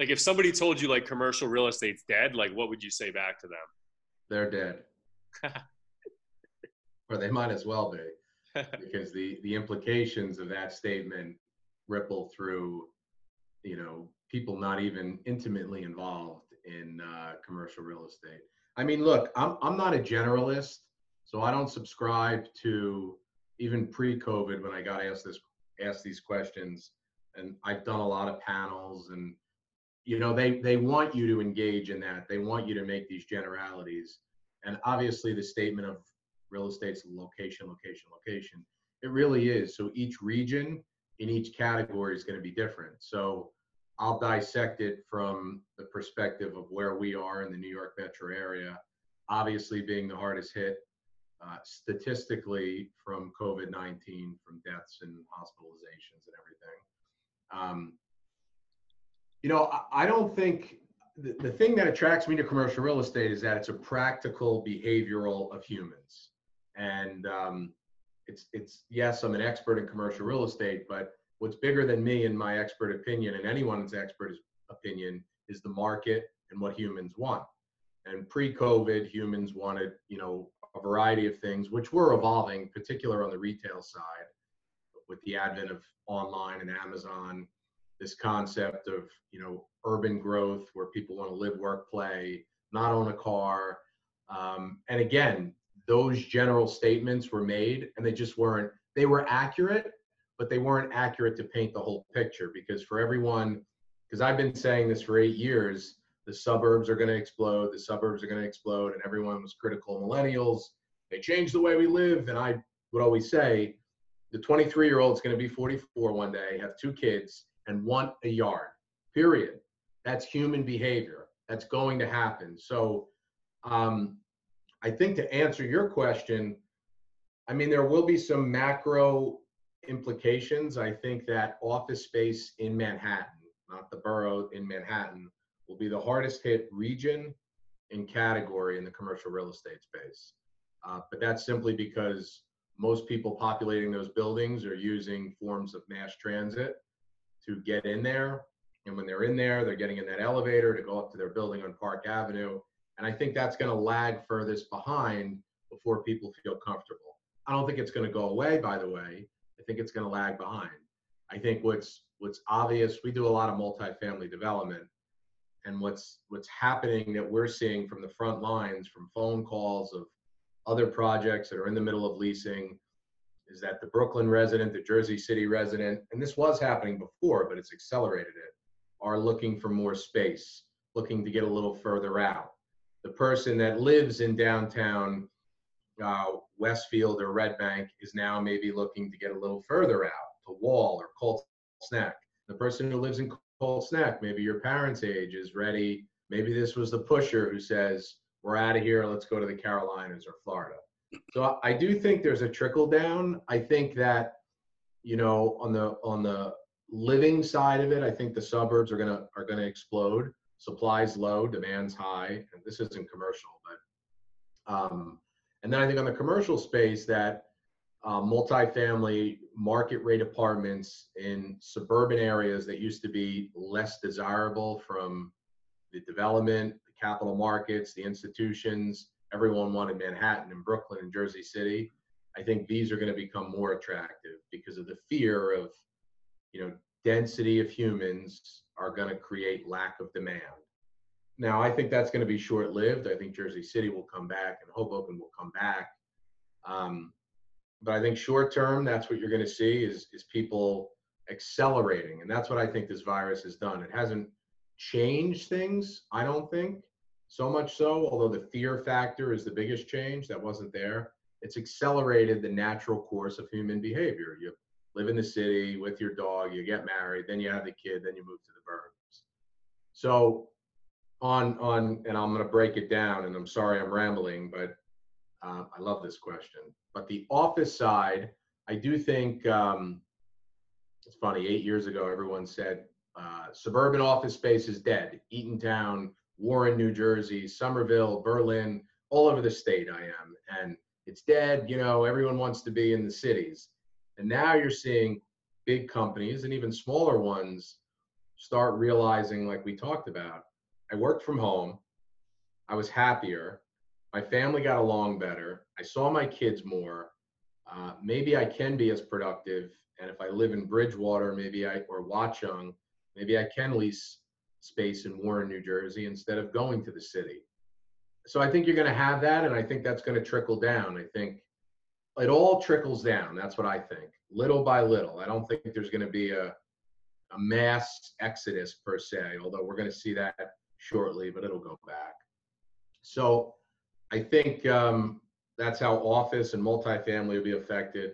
like if somebody told you like commercial real estate's dead, like what would you say back to them? They're dead. or they might as well be, because the the implications of that statement ripple through, you know, people not even intimately involved in uh, commercial real estate. I mean, look, I'm I'm not a generalist, so I don't subscribe to even pre-COVID when I got asked this asked these questions, and I've done a lot of panels and you know they they want you to engage in that. They want you to make these generalities. And obviously the statement of real estate's location location location it really is. So each region in each category is going to be different. So i'll dissect it from the perspective of where we are in the new york metro area obviously being the hardest hit uh, statistically from covid-19 from deaths and hospitalizations and everything. Um, you know, I, don't think the, the thing that attracts me to commercial real estate is that it's a practical behavioral of humans. And um, it's, it's, yes, I'm an expert in commercial real estate, but what's bigger than me in my expert opinion and anyone's expert opinion is the market and what humans want. And pre-COVID, humans wanted, you know, a variety of things, which were evolving, particular on the retail side, with the advent of online and Amazon this concept of you know urban growth where people want to live work play not own a car. Um, and again those general statements were made and they just weren't they were accurate but they weren't accurate to paint the whole picture because for everyone because i've been saying this for eight years the suburbs are going to explode the suburbs are going to explode and everyone was critical millennials. They changed the way we live and i would always say the 23 year old is going to be 44 one day have two kids and want a yard, period. That's human behavior. That's going to happen. So um, I think to answer your question, I mean, there will be some macro implications. I think that office space in Manhattan, not the borough in Manhattan, will be the hardest hit region and category in the commercial real estate space. Uh, but that's simply because most people populating those buildings are using forms of mass transit to get in there. And when they're in there, they're getting in that elevator to go up to their building on Park Avenue. And I think that's going to lag furthest behind before people feel comfortable. I don't think it's going to go away, by the way. I think it's going to lag behind. I think what's what's obvious, we do a lot of multifamily development. And what's what's happening that we're seeing from the front lines, from phone calls of other projects that are in the middle of leasing, is that the Brooklyn resident, the Jersey City resident, and this was happening before, but it's accelerated it, are looking for more space, looking to get a little further out. The person that lives in downtown uh, Westfield or Red Bank is now maybe looking to get a little further out to Wall or Colts Neck. The person who lives in Colts Neck, maybe your parents' age, is ready. Maybe this was the pusher who says, We're out of here, let's go to the Carolinas or Florida. So I do think there's a trickle down. I think that, you know, on the on the living side of it, I think the suburbs are gonna are gonna explode. Supply's low, demand's high, and this isn't commercial, but um, and then I think on the commercial space that uh, multifamily market rate apartments in suburban areas that used to be less desirable from the development, the capital markets, the institutions, everyone wanted Manhattan and Brooklyn and Jersey City. I think these are going to become more attractive because of the fear of, you know, density of humans are going to create lack of demand. Now, I think that's going to be short lived. I think Jersey City will come back and Hoboken will come back. Um, but I think short term, that's what you're going to see is, is people accelerating. And that's what I think this virus has done. It hasn't changed things, I don't think. So much so, although the fear factor is the biggest change that wasn't there, it's accelerated the natural course of human behavior. You live in the city with your dog, you get married, then you have the kid, then you move to the burbs. So on on and I'm going to break it down and I'm sorry I'm rambling, but uh, I love this question. But the office side, I do think um, it's funny. Eight years ago, everyone said uh, suburban office space is dead. Eatontown, Warren, New Jersey, Somerville, Berlin, all over the state I am. And it's dead, you know, everyone wants to be in the cities. And now you're seeing big companies and even smaller ones start realizing, like we talked about, I worked from home. I was happier. My family got along better. I saw my kids more. Uh, maybe I can be as productive. And if I live in Bridgewater, maybe I, or Watchung, maybe I can lease space in Warren, New Jersey instead of going to the city. So I think you're going to have that. And I think that's going to trickle down. I think it all trickles down. That's what I think, little by little. I don't think there's going to be a, a mass exodus per se, although we're going to see that shortly, but it'll go back. So I think um, that's how office and multifamily will be affected.